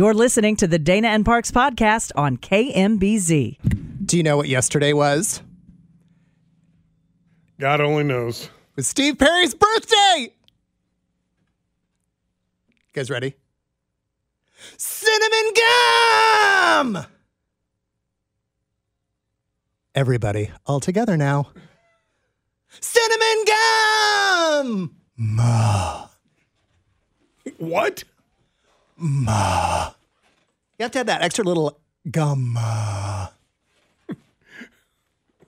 You're listening to the Dana and Parks podcast on KMBZ. Do you know what yesterday was? God only knows. It was Steve Perry's birthday. You guys ready? Cinnamon gum! Everybody, all together now. Cinnamon gum! Ma. What? Ma. You have to have that extra little gum.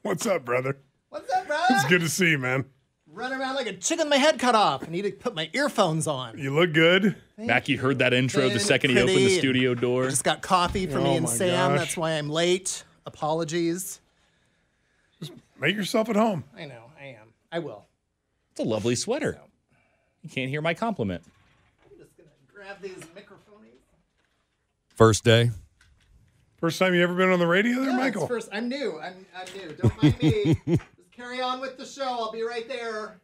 What's up, brother? What's up, bro? It's good to see you, man. Running around like a chicken with my head cut off. I need to put my earphones on. You look good. Mackey heard that intro the Been second he opened the pretty studio door. I just got coffee for Oh me and my Sam. gosh. That's why I'm late. Apologies. Make yourself at home. I know, I am. I will. It's a lovely sweater. You can't hear my compliment. I'm just gonna grab these microphones. First day. First time you ever been on the radio there, Yeah, Michael? first. I'm new. I'm, I'm new. Don't mind me. just carry on with the show. I'll be right there.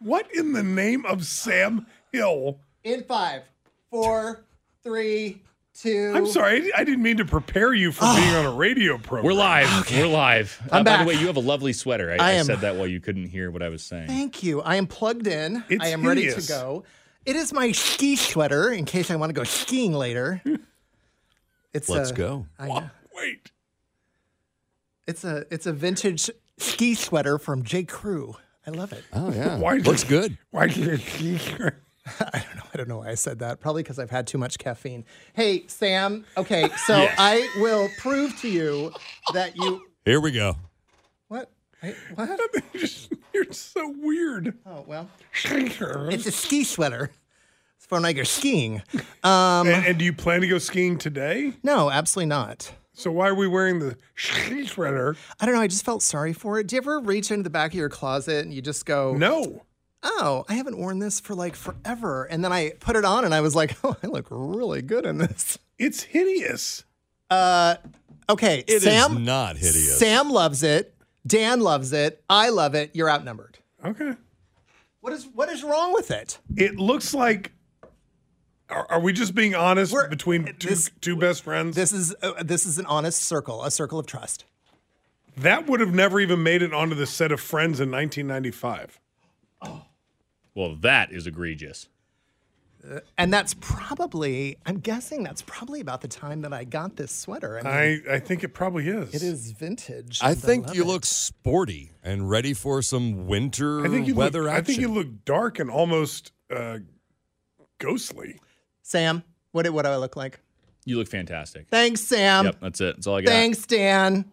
What in the name of Sam Hill? In five, four, three, two. I'm sorry, I I didn't mean to prepare you for being on a radio program. We're live. We're live. Uh, I'm by back. the way, you have a lovely sweater. I, I I am- said that while you couldn't hear what I was saying. Thank you. I am plugged in. It's I am ready to go. It is my ski sweater in case I want to go skiing later. It's Let's a- go. I know. Wait. It's a it's a vintage ski sweater from J. Crew. I love it. Oh yeah. Why Looks did- good. Why can't you? I don't know. I don't know why I said that. Probably because I've had too much caffeine. Hey, Sam. Okay, so Yes. I will prove to you that you. Here we go. What? I, what? You're so weird. Oh well, and, it's a ski sweater. It's for when I go skiing. Um, and do you plan to go skiing today? no, absolutely not. So why are we wearing the ski sweater? I don't know. I just felt sorry for it. Do you ever reach into the back of your closet and you just go, No. "Oh, I haven't worn this for like forever," and then I put it on and I was like, "Oh, I look really good in this." It's hideous. Uh, okay, It is Sam. not hideous. Sam loves it. Dan loves it. I love it. You're outnumbered. Okay. What is what is wrong with it? It looks like. Are, are we just being honest We're- between two, this- two best friends? This is uh, this is an honest circle, a circle of trust. that would have never even made it onto the set of Friends in 1995. Oh. Well, that is egregious. And that's probably, I'm guessing that's probably about the time that I got this sweater. I mean, I, I think it probably is. it is vintage. I think love you it. look sporty and ready for some winter I think you weather look, I think you look dark and almost uh, ghostly. Sam, what do, what do I look like? You look fantastic. Thanks, Sam. yep, that's it. That's all I got. Thanks, Dan.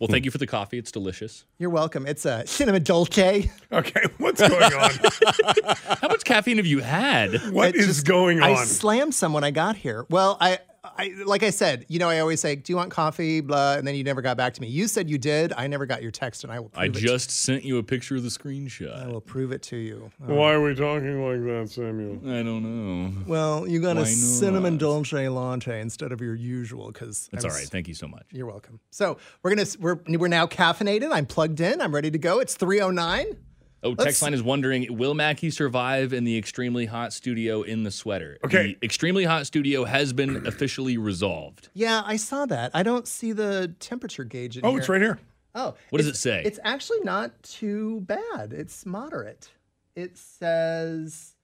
Well, thank you for the coffee. It's delicious. You're welcome. It's a cinnamon dolce. Okay, what's going on? How much caffeine have you had? What I just- going on? I slammed some when I got here. Well, I, I, like I said, you know, I always say, "Do you want coffee?" Blah, and then you never got back to me. You said you did. I never got your text, and I will. Prove I it just sent you a picture of the screenshot. I will prove it to you. Why are we talking like that, Samuel? I don't know. well, you got a Why cinnamon not? dolce latte instead of your usual because That's all right. Thank you so much. You're welcome. So we're gonna we're we're now caffeinated. I'm plugged in. I'm ready to go. It's 309. Oh, Oh, Let's- text line is wondering Will Mackey survive in the extremely hot studio in the sweater? Okay. The extremely hot studio has been officially resolved. Yeah, I saw that. I don't see the temperature gauge in Oh, here. it's right here. Oh, What does it say? It's actually not too bad. It's moderate. It says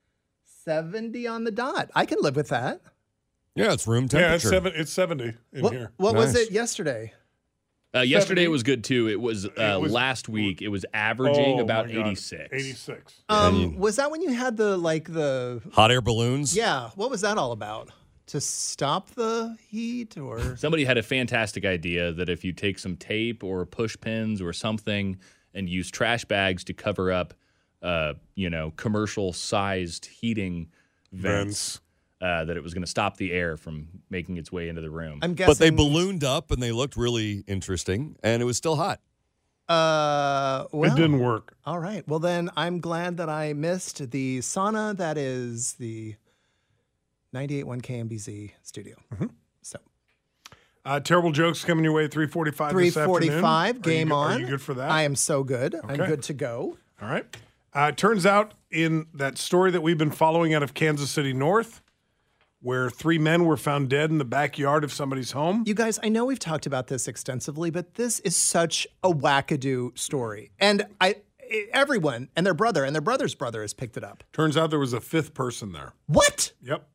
70 on the dot. I can live with that. yeah, it's room temperature. Yeah, it's seven. It's seventy in What, here. what was it yesterday? Uh, yesterday it was good too. It was, uh, was- last week. It was averaging Oh, about 86. Eighty-six. Um, you- was that when you had the like the Hot air balloons. yeah? What was that all about? To stop the heat or Somebody had a fantastic idea that if you take some tape or push pins or something and use trash bags to cover up uh, you know, commercial sized heating vents, uh, that it was going to stop the air from making its way into the room. I'm guessing. But they ballooned up and they looked really interesting, and it was still hot. Uh, well, it didn't work. All right. Well, then I'm glad that I missed the sauna that is the 98.1 KMBZ studio. Mm-hmm. So Uh, terrible jokes coming your way at 345 this afternoon. 345, Are you game on. Are you good for that? I am so good. I'm good to go. All right. Uh, it turns out in that story that we've been following out of Kansas City North, where three men were found dead in the backyard of somebody's home. You guys, I know we've talked about this extensively, but this is such a wackadoo story. And I everyone and their brother and their brother's brother has picked it up. Turns out there was a fifth person there. What? Yep.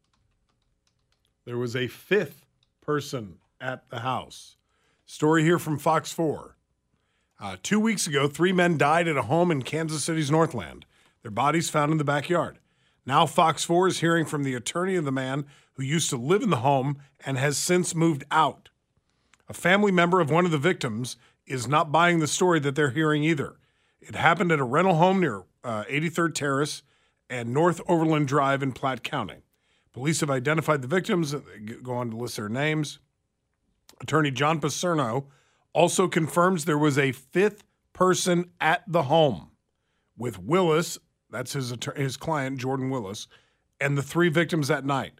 There was a fifth person at the house. Story here from Fox 4. Uh, two weeks ago, three men died at a home in Kansas City's Northland. Their bodies found in the backyard. Now, Fox 4 is hearing from the attorney of the man who used to live in the home and has since moved out. A family member of one of the victims is not buying the story that they're hearing either. It happened at a rental home near uh, 83rd Terrace and North Overland Drive in Platte County. Police have identified the victims, uh, go on to list their names. Attorney John Pacerno also confirms there was a fifth person at the home with Willis, that's his, atter- his client, Jordan Willis, and the three victims that night.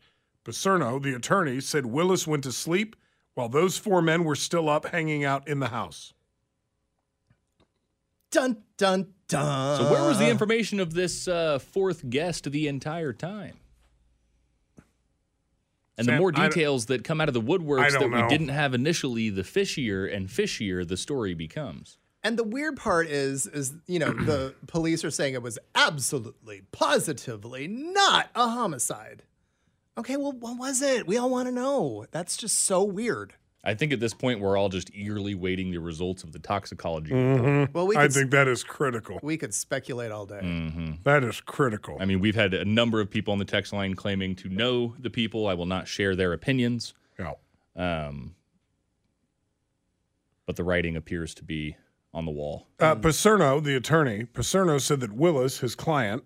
Pacerno, the attorney, said Willis went to sleep while those four men were still up hanging out in the house. Dun dun dun. so where was the information of this uh, fourth guest the entire time? And the more details that come out of the I woodworks that don't we know. didn't have initially, the fishier and fishier the story becomes. And the weird part is, is you know, the police are saying it was absolutely, positively not a homicide. Okay, well, what was it? We all want to know. That's just so weird. I think at this point we're all just eagerly waiting the results of the toxicology. Well, we I could, think that is critical. we could speculate all day. That is critical. I mean, we've had a number of people on the text line claiming to know the people. I will not share their opinions, Yeah. um, but the writing appears to be on the wall. Uh, Pacerno, the attorney, Pacerno said that Willis, his client,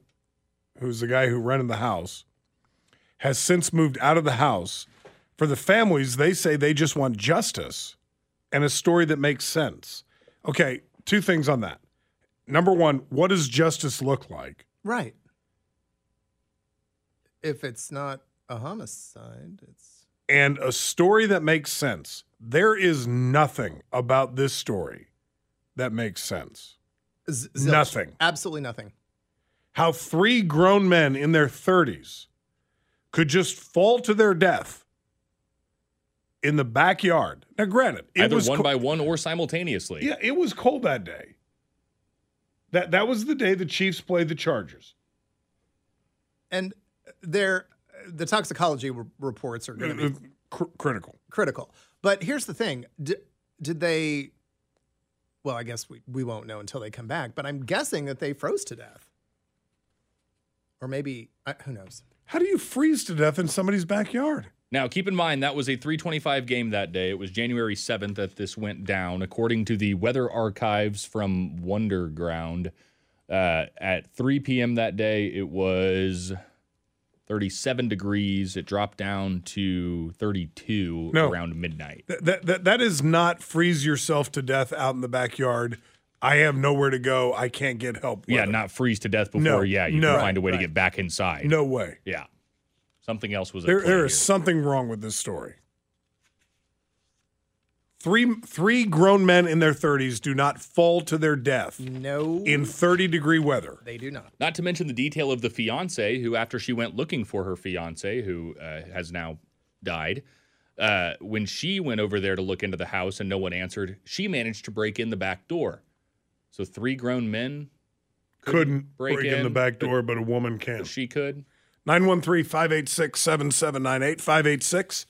who's the guy who rented the house, has since moved out of the house. For the families, they say they just want justice and a story that makes sense. Okay, two things on that. Number one, what does justice look like? Right. If it's not a homicide, it's And a story that makes sense. There is nothing about this story that makes sense. z- zilch. Nothing. Absolutely nothing. how three grown men in their 30s could just fall to their death in the backyard. Now, granted, it Either was one co- by one or simultaneously. yeah, it was cold that day. That that was the day the Chiefs played the Chargers. And there, the toxicology r- reports are going to be uh, uh, Cr- critical. critical. But here's the thing: did, did they? Well, I guess we, we won't know until they come back. But I'm guessing that they froze to death, or maybe I, who knows? How do you freeze to death in somebody's backyard? Now, keep in mind that was a 325 game that day. It was January 7th that this went down. According to the weather archives from Wunderground, uh, at 3 p.m. that day, it was 37 degrees. It dropped down to 32 No. around midnight. That, that, that, that is not freeze yourself to death out in the backyard. I have nowhere to go. I can't get help. Yeah, not freeze to death before. No, yeah, you no. can find a way to get back inside. No way. Yeah. Something else was There, there is here. is something wrong with this story. Three three grown men in their 30s do not fall to their death No, in 30 degree weather. they do not. Not to mention the detail of the fiance, who, after she went looking for her fiance, who uh, has now died, uh, when she went over there to look into the house and no one answered, she managed to break in the back door. So three grown men Couldn't break, break in, the back door, but a woman can. she could. 913 586 7798 586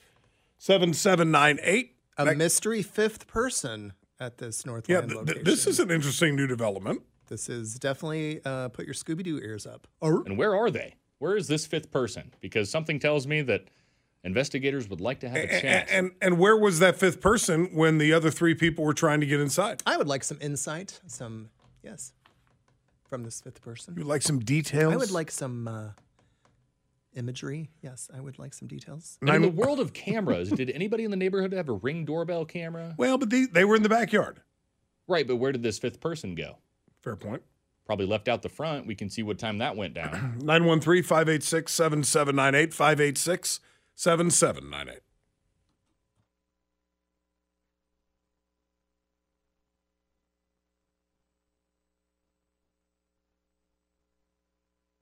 7798. A mystery fifth person at this Yeah, Northland th- location. th- this is an interesting new development. this is definitely uh, put your Scooby Doo ears up. And where are they? Where is this fifth person? Because something tells me that investigators would like to have a A- chat. And, and where was that fifth person when the other three people were trying to get inside? I would like some insight. Some yes. from this fifth person. You would like some details? I would like some uh, imagery. Yes, I would like some details. And in the world of cameras, did anybody in the neighborhood have a ring doorbell camera? Well, but they, they were in the backyard. Right, but where did this fifth person go? Fair point. Probably left out the front. We can see what time that went down. 913 586 7798 586 7798.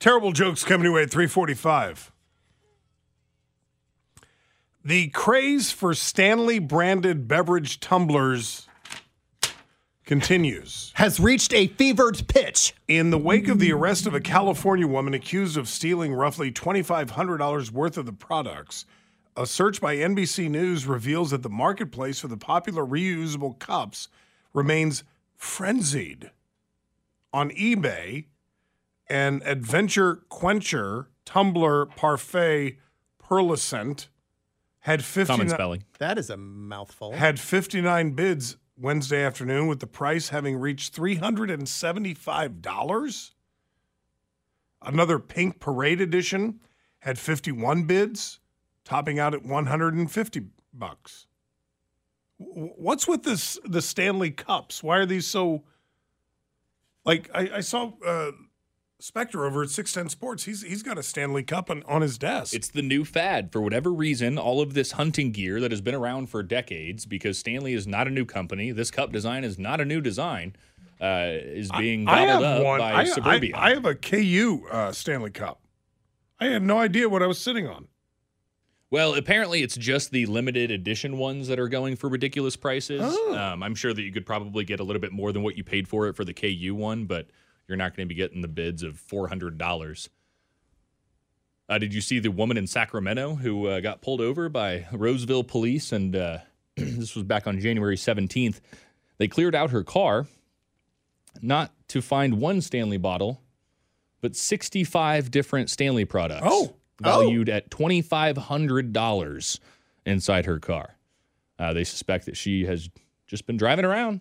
Terrible jokes coming your way at 345. The craze for Stanley branded beverage tumblers continues. Has reached a fevered pitch. In the wake of the arrest of a California woman accused of stealing roughly $2,500 worth of the products, a search by NBC News reveals that the marketplace for the popular reusable cups remains frenzied. On eBay, an Adventure Quencher Tumbler Parfait Pearlescent had 59 Common spelling. That is a mouthful. had 59 bids Wednesday afternoon, with the price having reached $375. Another Pink Parade edition had 51 bids, topping out at 150 bucks. What's with this the Stanley Cups? Why are these so like I, I saw uh Spectre over at 610 Sports. He's he's got a Stanley Cup on, on his desk. It's the new fad. For whatever reason, all of this hunting gear that has been around for decades, because Stanley is not a new company, this cup design is not a new design, uh, is being I gobbled up one. by I, Suburbia. I, I have a KU uh, Stanley Cup. I had no idea what I was sitting on. Well, apparently it's just the limited edition ones that are going for ridiculous prices. Oh. Um, I'm sure that you could probably get a little bit more than what you paid for it for the KU one, but you're not going to be getting the bids of $400. Uh, did you see the woman in Sacramento who uh, got pulled over by Roseville police? And uh, this was back on January 17th. They cleared out her car, not to find one Stanley bottle, but 65 different Stanley products. Oh. Valued at $2,500 inside her car. Uh, they suspect that she has just been driving around,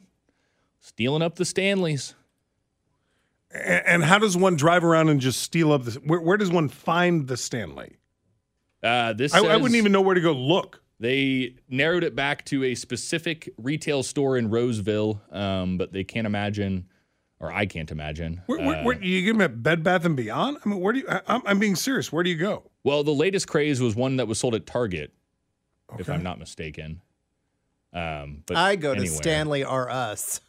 stealing up the Stanleys. And, and how does one drive around and just steal up this? Where, where does one find the Stanley? Uh, this I, I wouldn't even know where to go look. They narrowed it back to a specific retail store in Roseville, um, but they can't imagine, or I can't imagine. Where, where, uh, where, you get them at Bed Bath and Beyond? I mean, where do you? I, I'm, I'm being serious. Where do you go? well, the latest craze was one that was sold at Target, if I'm not mistaken. Um, but I go to. Stanley R Us.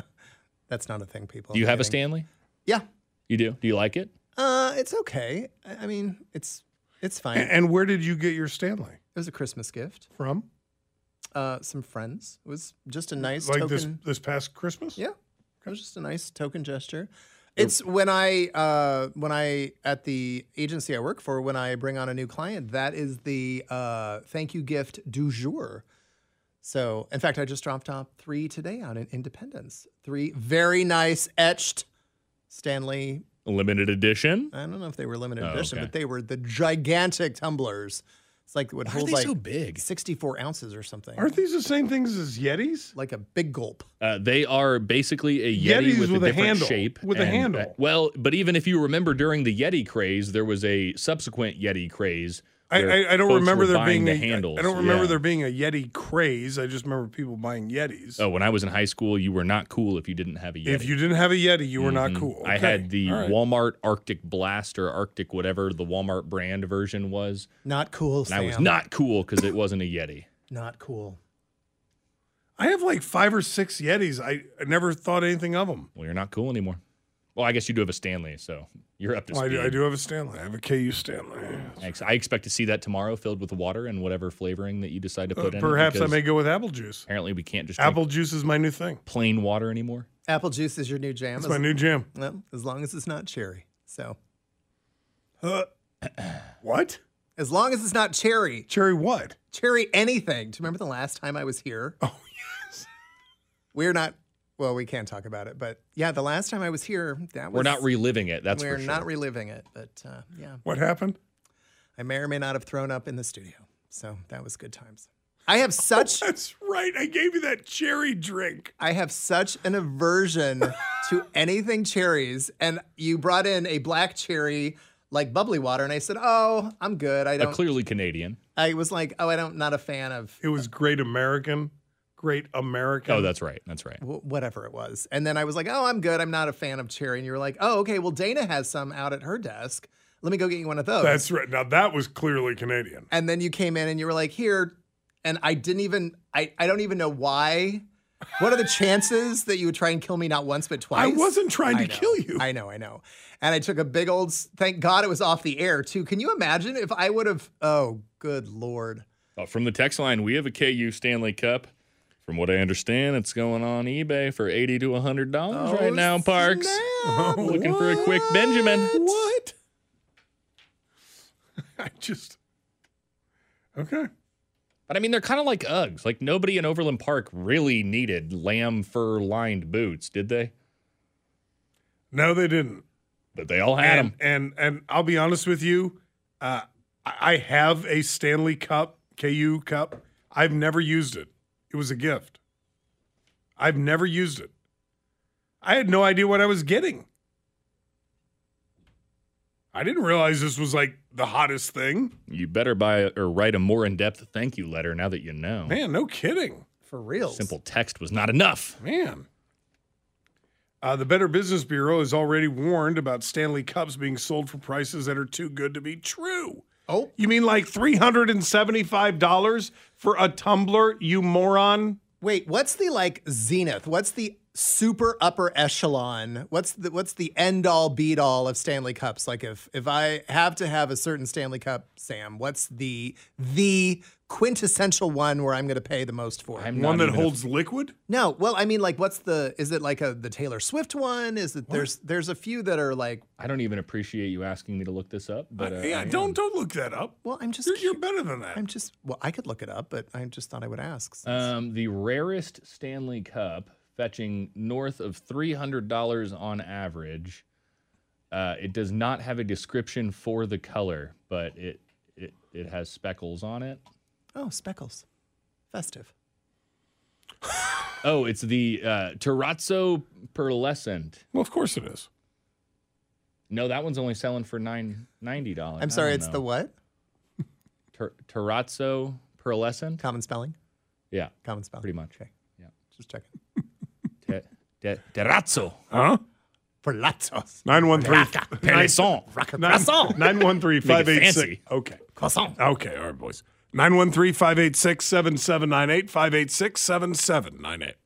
That's not a thing, people. Do you I'm have a. Stanley? Yeah. You do. Do you like it? Uh, it's okay. I I mean, it's it's fine. And, and where did you get your Stanley it was a Christmas gift. from? Uh, some friends. It was just a nice Like token. this this past Christmas? Yeah, it was just a nice token gesture. It's when I uh, when I at the agency I work for when I bring on a new client that is the uh, thank you gift du jour. So in fact, I just dropped off three today out in Independence. Three very nice etched Stanley. Limited edition. I don't know if they were limited Oh, edition, okay. but they were the gigantic tumblers. It's like it would Why are hold they like so big? sixty-four ounces or something. Aren't these the same things as Yetis? like a big gulp. Uh, they are basically a Yeti Yetis with, with a a different handle, shape. with a handle. uh, well, but even if you remember during the Yeti craze, there was a subsequent Yeti craze. I, I, I don't remember there being the a, handles. I don't remember Yeah. there being a Yeti craze. I just remember people buying Yetis. Oh, when I was in high school, you were not cool if you didn't have a Yeti. If you didn't have a Yeti, you were not Mhm. cool. I had the All right. Walmart Arctic Blast or Arctic whatever the Walmart brand version was, Not cool. and I was not cool because it wasn't a Yeti. not cool. I have like five or six Yetis. I, I never thought anything of them. Well, you're not cool anymore. Well, I guess you do have a Stanley, so you're up to Well, I, speed. do, I do have a Stanley. I have a KU Stanley. Ex- I expect to see that tomorrow, filled with water and whatever flavoring that you decide to Uh, put in. it, perhaps I may go with apple juice. Apparently, we can't just drink Apple juice is my new thing. plain water anymore. Apple juice is your new jam. It's my new jam. well, as long as it's not cherry. So What? as long as it's not cherry, Cherry what? cherry anything. Do you remember the last time I was here? Oh, yes. We're not. Well, we can't talk about it, but yeah, the last time I was here, that was. We're not reliving it. That's we're for sure. not reliving it, but uh, yeah, What happened? I may or may not have thrown up in the studio. So that was good times. I have such That's right. I gave you that cherry drink. I have such an aversion to anything cherries. And you brought in a black cherry like bubbly water, and I said, "Oh, I'm good. I don't." clearly Canadian. I was like, "Oh, I don't. Not a fan of It was Great American. Great American. Oh, that's right. That's right. wh- whatever it was." And then I was like, "Oh, I'm good. I'm not a fan of cherry." And you were like, "Oh, okay. Well, Dana has some out at her desk. Let me go get you one of those." That's right. Now that was clearly Canadian. and then you came in and you were like, "Here," and I didn't even. I I don't even know why. What are the chances that you would try and kill me not once but twice? I wasn't trying to know. kill you. I know, I know. And I took a big old. Thank God it was off the air too. Can you imagine if I would have? Oh, good lord! Oh, from the text line, we have a KU Stanley Cup. From what I understand, it's going on eBay for eighty to hundred dollars right now. Parks snap. looking for a quick Benjamin. What? I just. Okay. But I mean, they're kind of like Uggs. Like nobody in Overland Park really needed lamb fur lined boots, did they? No, they didn't. But they all had and, them. and and I'll be honest with you, uh, I I have a Stanley Cup, KU Cup. I've never used it. It was a gift. I've never used it. I had no idea what I was getting. I didn't realize this was like the hottest thing. You better buy or write a more in depth thank you letter now that you know. Man, no kidding. For real. Simple text was not enough. Man. Uh, the Better Business Bureau has already warned about Stanley Cups being sold for prices that are too good to be true. Oh, You mean like $375 for a tumbler, you moron? wait. What's the like zenith? What's the super upper echelon? What's the what's the end all beat all of Stanley Cups? Like if if I have to have a certain Stanley Cup, Sam, what's the the quintessential one where I'm going to pay the most for? I'm One that even a- holds liquid? No, well, I mean, like, what's the? Is it like a the Taylor Swift one? Is it there's there's a few that are like, I don't even appreciate you asking me to look this up. But uh, yeah, I don't don't look that up. well, I'm just You're, you're better than that. I'm just well, I could look it up, but I just thought I would ask. since- Um, the rarest Stanley Cup, fetching north of three hundred dollars on average. Uh, it does not have a description for the color, but it it, it has speckles on it. Oh, speckles, festive. Oh, it's the uh, Terrazzo Pearlescent. well, of course it is. No, that one's only selling for nine ninety dollars. I'm sorry, it's the what? Ter- Terrazzo Pearlescent. Common spelling. Yeah, Common spelling. pretty much. Okay, Yeah, just checking. Te- te- Terrazzo Huh? Palazzo. 913 Pearlescent. Croissant. 913 586. Okay. Croissant. Okay. All right, boys. 913 586 7798 586 7798.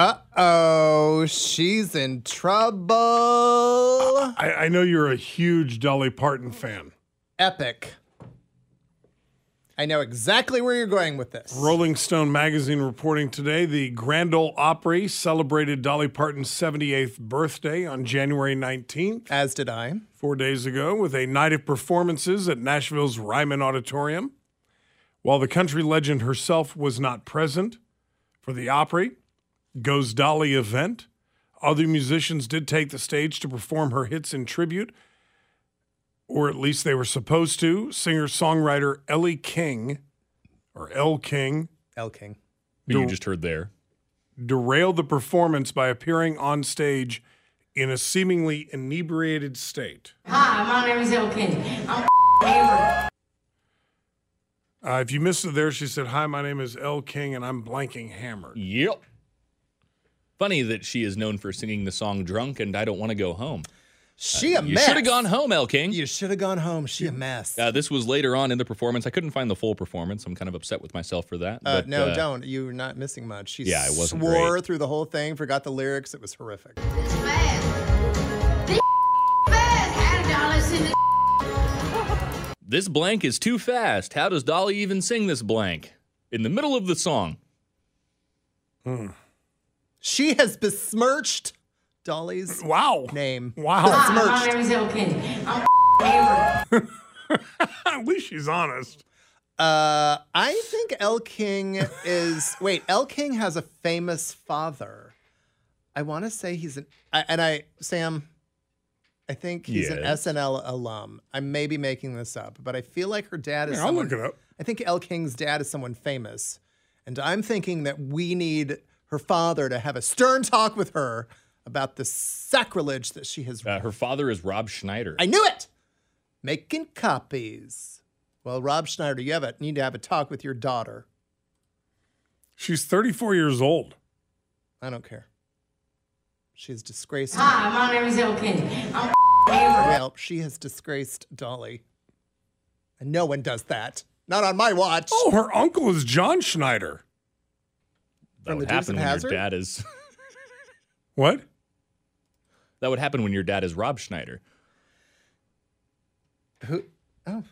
Uh oh, she's in trouble. I, I know you're a huge Dolly Parton fan. Epic. I know exactly where you're going with this. Rolling Stone magazine reporting today the Grand Ole Opry celebrated Dolly Parton's 78th birthday on January 19th, As did I. four days ago, with a night of performances at Nashville's Ryman Auditorium. While the country legend herself was not present for the Opry Goes Dolly event, other musicians did take the stage to perform her hits in tribute, or at least they were supposed to. Singer songwriter Ellie King, or L. King, Elle King. Who you just heard there. derailed the performance by appearing on stage in a seemingly inebriated state. Hi, my name is Elle King. I'm hammered. Uh, if you missed it there, she said, Hi, my name is L. King and I'm blanking hammered. Yep. Funny that she is known for singing the song "Drunk" and "I Don't Want to Go Home." She a mess. You should have gone home, Elle King. You should have gone home. She a mess. Uh, this was later on in the performance. I couldn't find the full performance. I'm kind of upset with myself for that. Uh, but, no, uh, don't. You're not missing much. She Yeah, it wasn't swore great. through the whole thing, forgot the lyrics. It was horrific. It's fast. This fast. How did y'all This blank is too fast. How does Dolly even sing this blank? In the middle of the song. She has besmirched Dolly's Wow. name. Wow. Hi, my Besmirched. name is El Kenny. I'm Avery. At least she's honest. Uh, I think Elle King is. Wait, Elle King has a famous father. I want to say he's an. I, and I, Sam, I think he's Yes. an SNL alum. I may be making this up, but I feel like her dad is. Yeah, I'll someone, look it up. I think Elle King's dad is someone famous, and I'm thinking that we need her father to have a stern talk with her about the sacrilege that she has. Uh, her father is Rob Schneider. I knew it. Making copies. Well, Rob Schneider, you have a, need to have a talk with your daughter. She's 34 years old. I don't care. She's disgraced. Hi, my name is El Kenny. I'm Avery. Well, she has disgraced Dolly. And no one does that. Not on my watch. Oh, her uncle is John Schneider. That would happen when Hazzard? your dad is. What? that would happen when your dad is Rob Schneider. Who? Oh,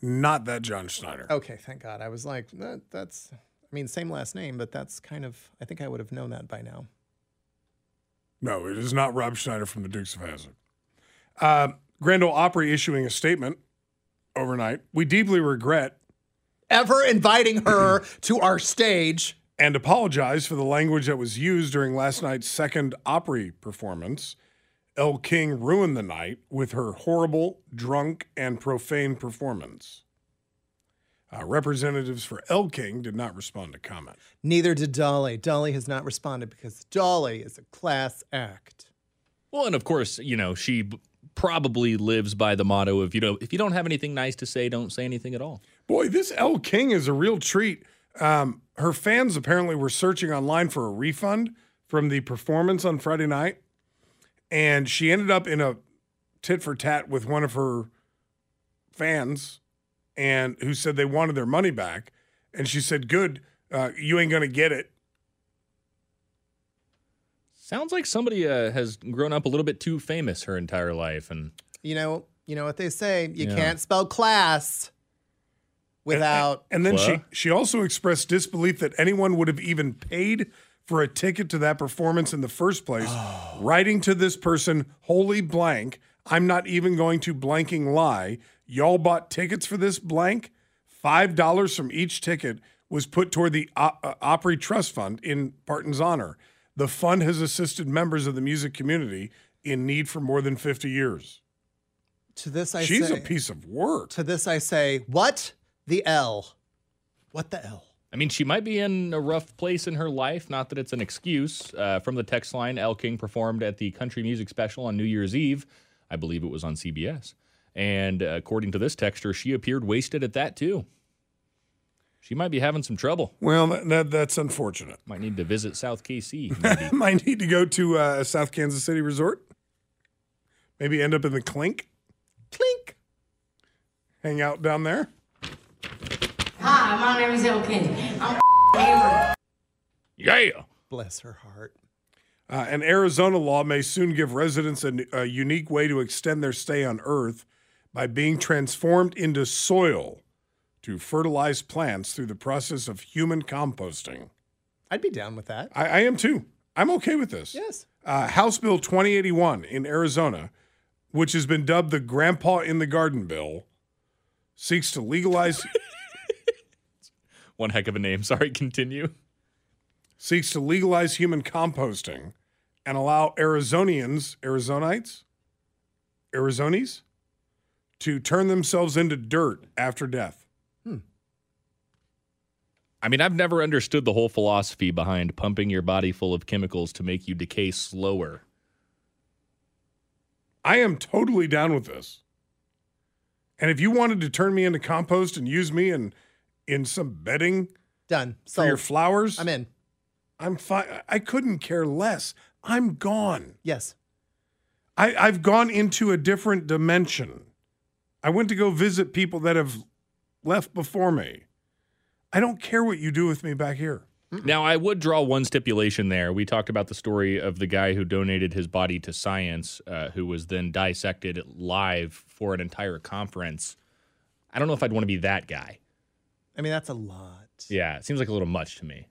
Not that John Schneider. okay. Thank God. I was like, that, that's. I mean, same last name, but that's kind of. I think I would have known that by now. No, it is not Rob Schneider from the Dukes of Hazzard. Uh, Grand Ole Opry issuing a statement overnight. We deeply regret Ever inviting her to our stage. And apologize for the language that was used during last night's second Opry performance. Elle King ruined the night with her horrible, drunk, and profane performance. Uh, representatives for Elle King did not respond to comment. Neither did Dolly. Dolly has not responded because Dolly is a class act. Well, and of course, you know, she b- probably lives by the motto of, you know, if you don't have anything nice to say, don't say anything at all. Boy, this Elle King is a real treat. Um, her fans apparently were searching online for a refund from the performance on Friday night, and she ended up in a tit for tat with one of her fans, and who said they wanted their money back, and she said, "Good, uh, you ain't gonna get it." Sounds like somebody uh, has grown up a little bit too famous her entire life. And You know, you know what they say. You Yeah. can't spell class without. And then she What? she also expressed disbelief that anyone would have even paid for a ticket to that performance in the first place, writing to this person, holy blank, I'm not even going to blanking lie. Y'all bought tickets for this blank. Five dollars from each ticket was put toward the O- uh, Opry Trust Fund in Parton's honor. The fund has assisted members of the music community in need for more than 50 years. to this, I She's say. a piece of work. To this, I say, what the L? What the L? I mean, she might be in a rough place in her life. Not that it's an excuse. Uh, from the text line, Elle King performed at the country music special on New Year's Eve. I believe it was on CBS. And uh, according to this texter, she appeared wasted at that too. She might be having some trouble. Well, that, that, that's unfortunate. Might need to visit South KC. Maybe. Might need to go to uh, a South Kansas City resort. Maybe end up in the clink, Clink. hang out down there. Hi, my name is El Kenny. I'm Avery. yeah. Bless her heart. Uh, an Arizona law may soon give residents a, a unique way to extend their stay on Earth by being transformed into soil to fertilize plants through the process of human composting. I'd be down with that. I, I am too. I'm okay with this. Yes. Uh, House Bill 2081 in Arizona, which has been dubbed the Grandpa in the Garden Bill, seeks to legalize One heck of a name. Sorry, continue. seeks to legalize human composting and allow Arizonians, Arizonites, Arizonis, to turn themselves into dirt after death. Hmm. I mean, I've never understood the whole philosophy behind pumping your body full of chemicals to make you decay slower. I am totally down with this. And if you wanted to turn me into compost and use me in in some bedding Done. for So your flowers, I'm in. I'm fine. I couldn't care less. I'm gone. Yes. I, I've gone into a different dimension. I went to go visit people that have left before me. I don't care what you do with me back here. Now, I would draw one stipulation there. We talked about the story of the guy who donated his body to science, uh, who was then dissected live for an entire conference. I don't know if I'd want to be that guy. I mean, that's a lot. Yeah, it seems like a little much to me.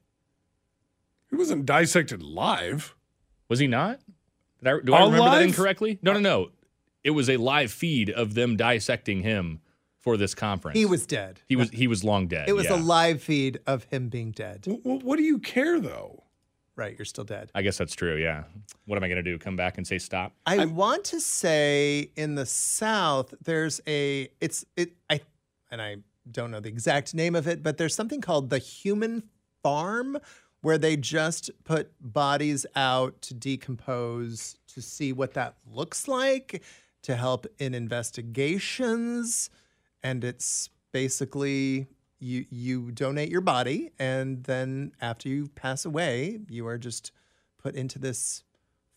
He wasn't dissected live. Was he not? Did I, do I remember that incorrectly? No, no, no. It was a live feed of them dissecting him for this conference. He was dead. he was he was long dead. It was yeah. a live feed of him being dead. W- w- what do you care though? Right, you're still dead. I guess that's true. Yeah. What am I going to do? Come back and say stop? I want to say in the South, there's a it's it I and I don't know the exact name of it, but there's something called the human farm where they just put bodies out to decompose to see what that looks like to help in investigations. And it's basically you you donate your body and then after you pass away you are just put into this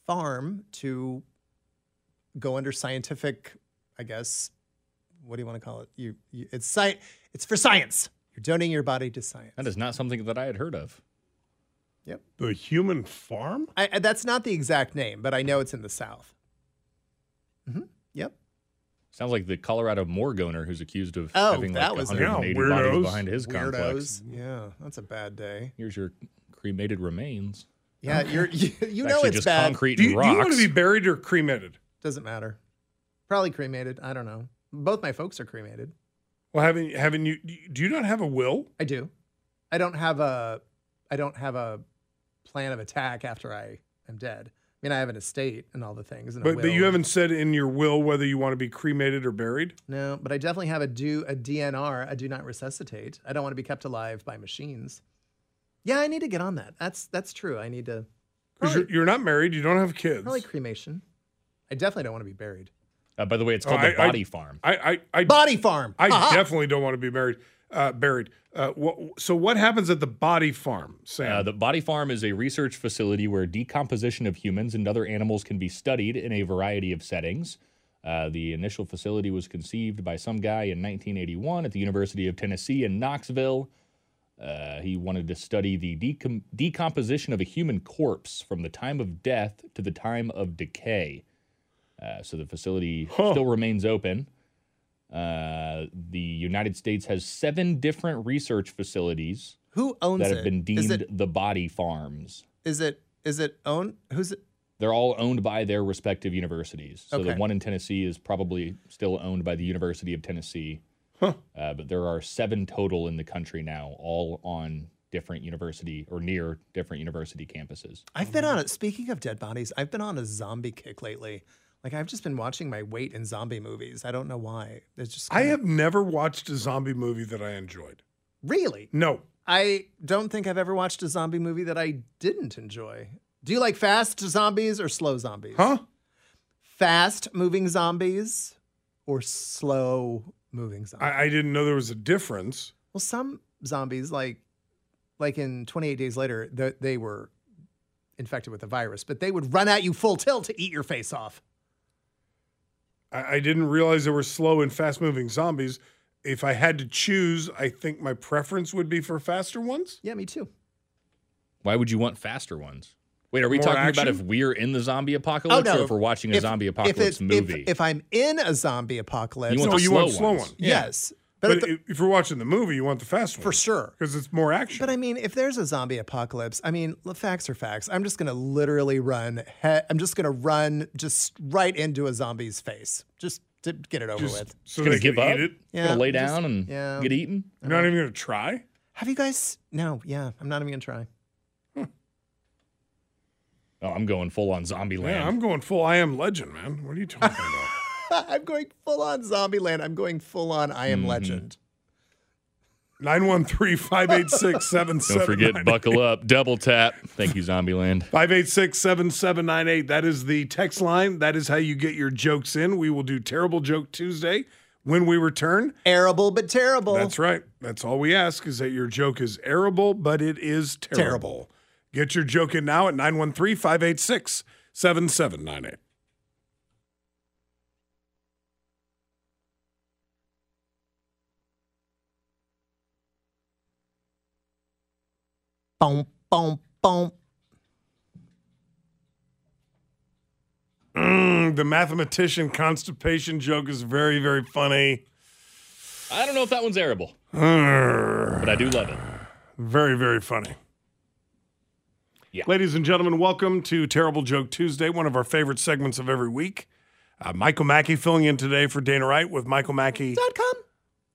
farm to go under scientific i guess what do you want to call it? You, you it's sci- it's for science. You're donating your body to science. That is not something that I had heard of. yep. The human farm? I, I- that's not the exact name but i know it's in the south. Hmm yep. Sounds like the Colorado morgue owner who's accused of Oh, having that like was a- 180 Yeah, bodies behind his complex. yeah that's a bad day. Here's your cremated remains. yeah you're you, you know it's just bad. concrete Do you, and do you want to be buried or cremated? doesn't matter. Probably cremated. I don't know both my folks are cremated Well, haven't haven't you? Do you not have a will? I do. I don't have a I don't have a plan of attack after I am dead. I mean, I have an estate and all the things. But, but you haven't said in your will whether you want to be cremated or buried. No, but I definitely have a do a DNR, I do not resuscitate. I don't want to be kept alive by machines. Yeah, I need to get on that. That's that's true. I need to Because you're, you're not married, you don't have kids. probably cremation. I definitely don't want to be buried. Uh, by the way, it's Oh, called the I- I- Body Farm. I I I, Body farm. I Aha! definitely don't want to be buried. Uh, buried. Uh, what, so what happens at the body farm, Sam? Uh, the Body Farm is a research facility where decomposition of humans and other animals can be studied in a variety of settings. Uh, the initial facility was conceived by some guy in 1981 at the University of Tennessee in Knoxville. Uh, he wanted to study the decom- decomposition of a human corpse from the time of death to the time of decay. Uh, so the facility still remains open. Uh, the United States has seven different research facilities Who owns that it? have been deemed it the body farms. is it is it owned? Who's it? They're all owned by their respective universities. So the one in Tennessee is probably still owned by the University of Tennessee. Huh. Uh, but there are seven total in the country now, all on different university or near different university campuses. I've been on it. Speaking of dead bodies, I've been on a zombie kick lately. Like I've just been watching my weight in zombie movies. I don't know why. It's just I kinda- have never watched a zombie movie that I enjoyed. really. No. I don't think I've ever watched a zombie movie that I didn't enjoy. Do you like fast zombies or slow zombies? Huh? Fast moving zombies or slow moving zombies? I, I didn't know there was a difference. well, some zombies, like like in 28 Days Later, th- they were infected with the virus, but they would run at you full tilt to eat your face off. I, I didn't realize there were slow and fast moving zombies. If I had to choose, I think my preference would be for faster ones. Yeah, me too. Why would you want faster ones? Wait, are we More talking about if we're in the zombie oh, apocalypse or if we're watching a If- zombie if apocalypse it- movie? If, if I'm in a zombie apocalypse, You want No, the you slow want slow ones. ones. yes, but, But, the- if, if you're watching the movie, you want the fast one. for sure. Because it's more action. But I mean, if there's a zombie apocalypse, I mean, facts are facts. I'm just gonna literally run. He- I'm just gonna run just right into a zombie's face, just to get it over Just with. so Gonna they give can up? it. Yeah, Gonna lay just- down and yeah. get eaten? You're not even going to try? Have you guys? No, yeah, I'm not even gonna try. Oh, I'm going full on zombie land. Yeah, I'm going full I am legend, man. What are you talking about? I'm going full on zombie land. I'm going full on I Mm-hmm. am legend. 913 586 Don't forget, buckle up, double tap. Thank you, Zombieland. 586 7798. That is the text line. That is how you get your jokes in. We will do Terrible Joke Tuesday when we return. Arable but terrible. That's right. That's all we ask is that your joke is arable, but it is terrible. Terrible. Get your joke in now at 913 586 7798. Boom, boom, boom. Mm, the mathematician constipation joke is very, very funny. I don't know if that one's arable, but I do love it. Very, very funny. Yeah. Ladies and gentlemen, welcome to Terrible Joke Tuesday, one of our favorite segments of every week. Uh, Michael Mackey filling in today for Dana Wright with Michael Mackey. Dot com.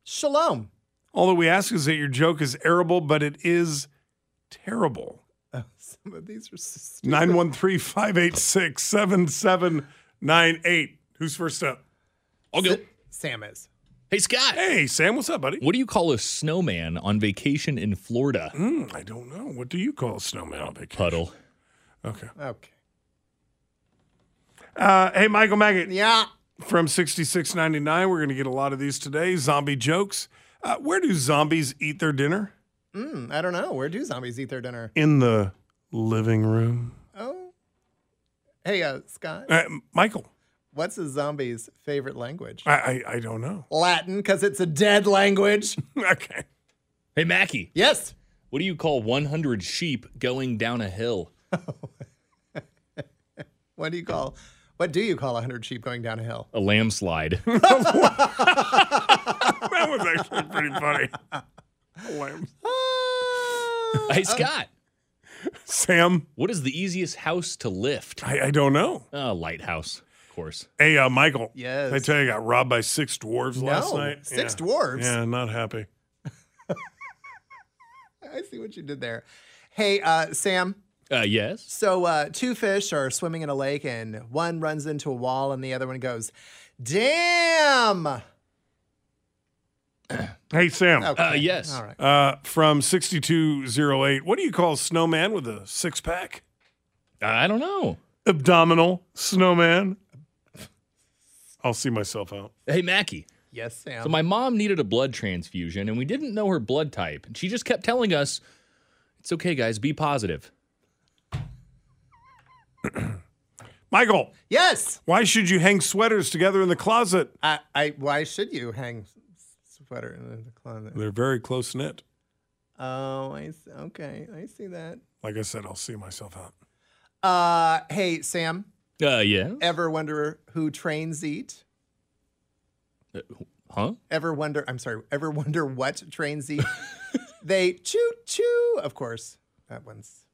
Shalom. All that we ask is that your joke is arable, but it is terrible. Oh, some of these are stupid. 913 586 7798. Who's first up? I'll go. Sam is. Hey, Scott. Hey, Sam, what's up, buddy? What do you call a snowman on vacation in Florida? Hmm, I don't know. What do you call a snowman on vacation? Puddle. Okay. Okay. Uh, hey, Michael Mackey. Yeah. from 6699. We're going to get a lot of these today. Zombie jokes. Uh, where do zombies eat their dinner? Mm, I don't know. Where do zombies eat their dinner? In the living room. Oh. Hey, uh, Scott. Uh, Michael, What's a zombie's favorite language? I, I, I don't know. Latin, because it's a dead language. okay. Hey, Mackey. yes. What do you call 100 sheep going down a hill? What do you call? What do you call hundred sheep going down a hill? A landslide. That was actually pretty funny. Lamb. hey, Scott. Sam, What is the easiest house to lift? I, I don't know. A lighthouse, of course. Hey, uh, Michael. Yes. I tell you, I got robbed by six dwarves last No, night. six Yeah. dwarves? Yeah, not happy. I see what you did there. Hey, uh, Sam. Uh, yes. So uh, two fish are swimming in a lake, and one runs into a wall, and the other one goes, "Damn!" Hey, Sam. Okay. Uh, yes. All right. Uh, from 6208, what do you call a snowman with a six pack? I don't know. Abdominal snowman. I'll see myself out. Hey, Mackey. Yes, Sam. So my mom needed a blood transfusion, and we didn't know her blood type. And she just kept telling us, "It's okay, guys. Be positive." Michael, yes. why should you hang sweaters together in the closet? I, I. Why should you hang s- sweater in the closet? They're very close knit. Oh, I see. okay. I see that. Like I said, I'll see myself out. Uh, hey, Sam. Uh, yeah. Ever wonder who trains eat? Huh? Ever wonder? I'm sorry. Ever wonder what trains eat? they choo choo. Of course, that one's.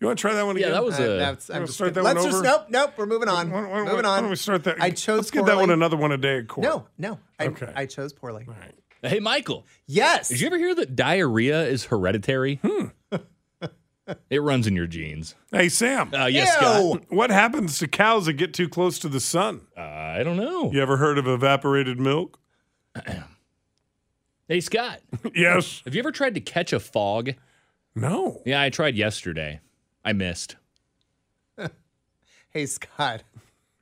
You want to try that one Yeah, again? that was Uh, a. that's, I'm wanna just start that one Let's just over? nope, nope. We're moving on. Why, why- why- moving why on. don't we start that? I chose Let's get that one another one a day at court. No, no. I, Okay. I chose poorly. All right. Hey, Michael. Yes. Did you ever hear that diarrhea is hereditary? Hmm. it runs in your genes. Hey, Sam. Uh, yes, Ew. Scott. what happens to cows that get too close to the sun? Uh, I don't know. You ever heard of evaporated milk? Hey, Scott. yes. Have you ever tried to catch a fog? No. Yeah, I tried yesterday. I missed. Hey, Scott.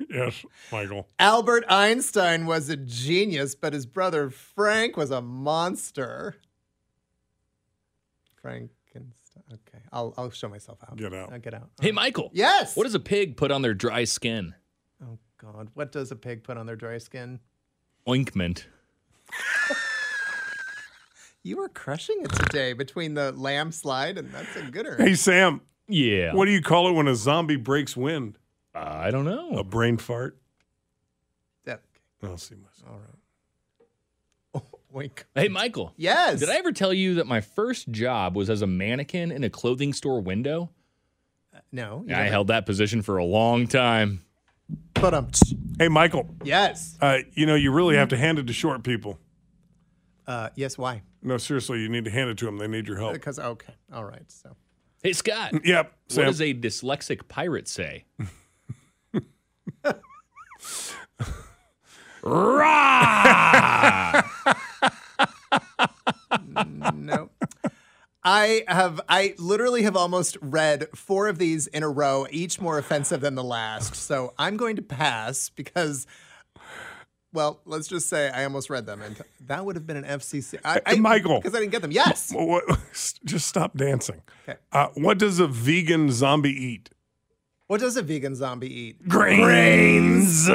Yes, Michael. Albert Einstein was a genius, but his brother Frank was a monster. Frankenstein. Okay, I'll I'll show myself out. Get out. I'll get out. Hey, Michael. Yes. What does a pig put on their dry skin? Oh God, what does a pig put on their dry skin? Ointment. You were crushing it today between the lamb slide and that's a gooder. Hey, Sam. Yeah. What do you call it when a zombie breaks wind? Uh, I don't know. A brain fart? That- I'll see myself. all right. Oh, wink. Hey, Michael. Yes. Did I ever tell you that my first job was as a mannequin in a clothing store window? No. I never- held that position for a long time. But um. Hey, Michael. Yes. Uh, you know, you really have to hand it to short people. Uh. Yes. Why? No, seriously, you need to hand it to them. They need your help. Because okay. All right. So. Hey, Scott. Yep. What does a dyslexic pirate say? Rah! no. I have I literally have almost read four of these in a row, each more offensive than the last. So I'm going to pass because well, let's just say I almost read them and that would have been an FCC. I, I, Michael. Because I didn't get them. Yes. What, just stop dancing. Okay. Uh, what does a vegan zombie eat? What does a vegan zombie eat? Grains.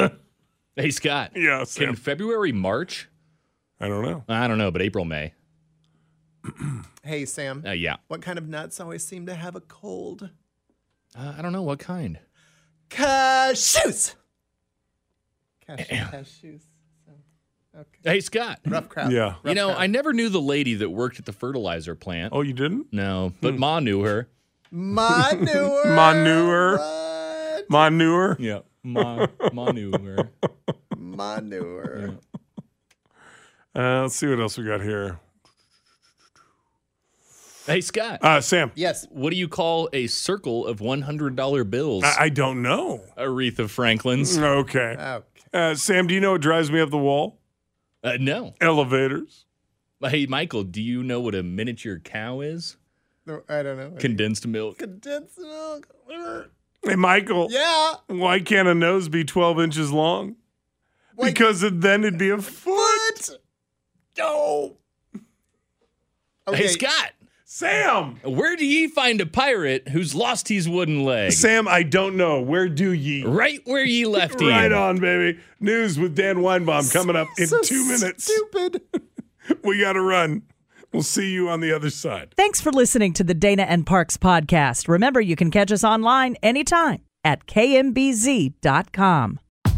hey, Scott. Yeah, Can February, March? I don't know. I don't know, but April, May. Hey, Sam. Uh, yeah. What kind of nuts always seem to have a cold? Uh, I don't know what kind. Cashews. Cashew, cashews. So, okay. Hey, Scott. Rough crowd. Yeah. Rough You know, crowd. I never knew the lady that worked at the fertilizer plant. Oh, you didn't? No, but Ma knew her. Manure. Manure. What? Manure. Yeah. Ma, Ma knew her. Manure. Uh, let's see what else we got here. Hey, Scott. Uh, Sam, Yes. What do you call a circle of $100 bills? I, I don't know. Aretha Franklin's. Okay. Okay. Uh, Sam, do you know what drives me up the wall? Uh, no. Elevators. Hey, Michael, do you know what a miniature cow is? No, I don't know. Condensed milk. Condensed milk. Hey, Michael. Yeah. Why can't a nose be 12 inches long? Why- Because it, then it'd be a foot. Oh. Okay. Hey, Scott, Sam. where do ye find a pirate who's lost his wooden leg? Sam, I don't know. Where do ye? Right where ye left him. Right on, baby. News with Dan Weinbaum coming up in So two minutes. Stupid. We got to run. We'll see you on the other side. Thanks for listening to the Dana and Parks podcast. Remember, you can catch us online anytime at kmbz.com.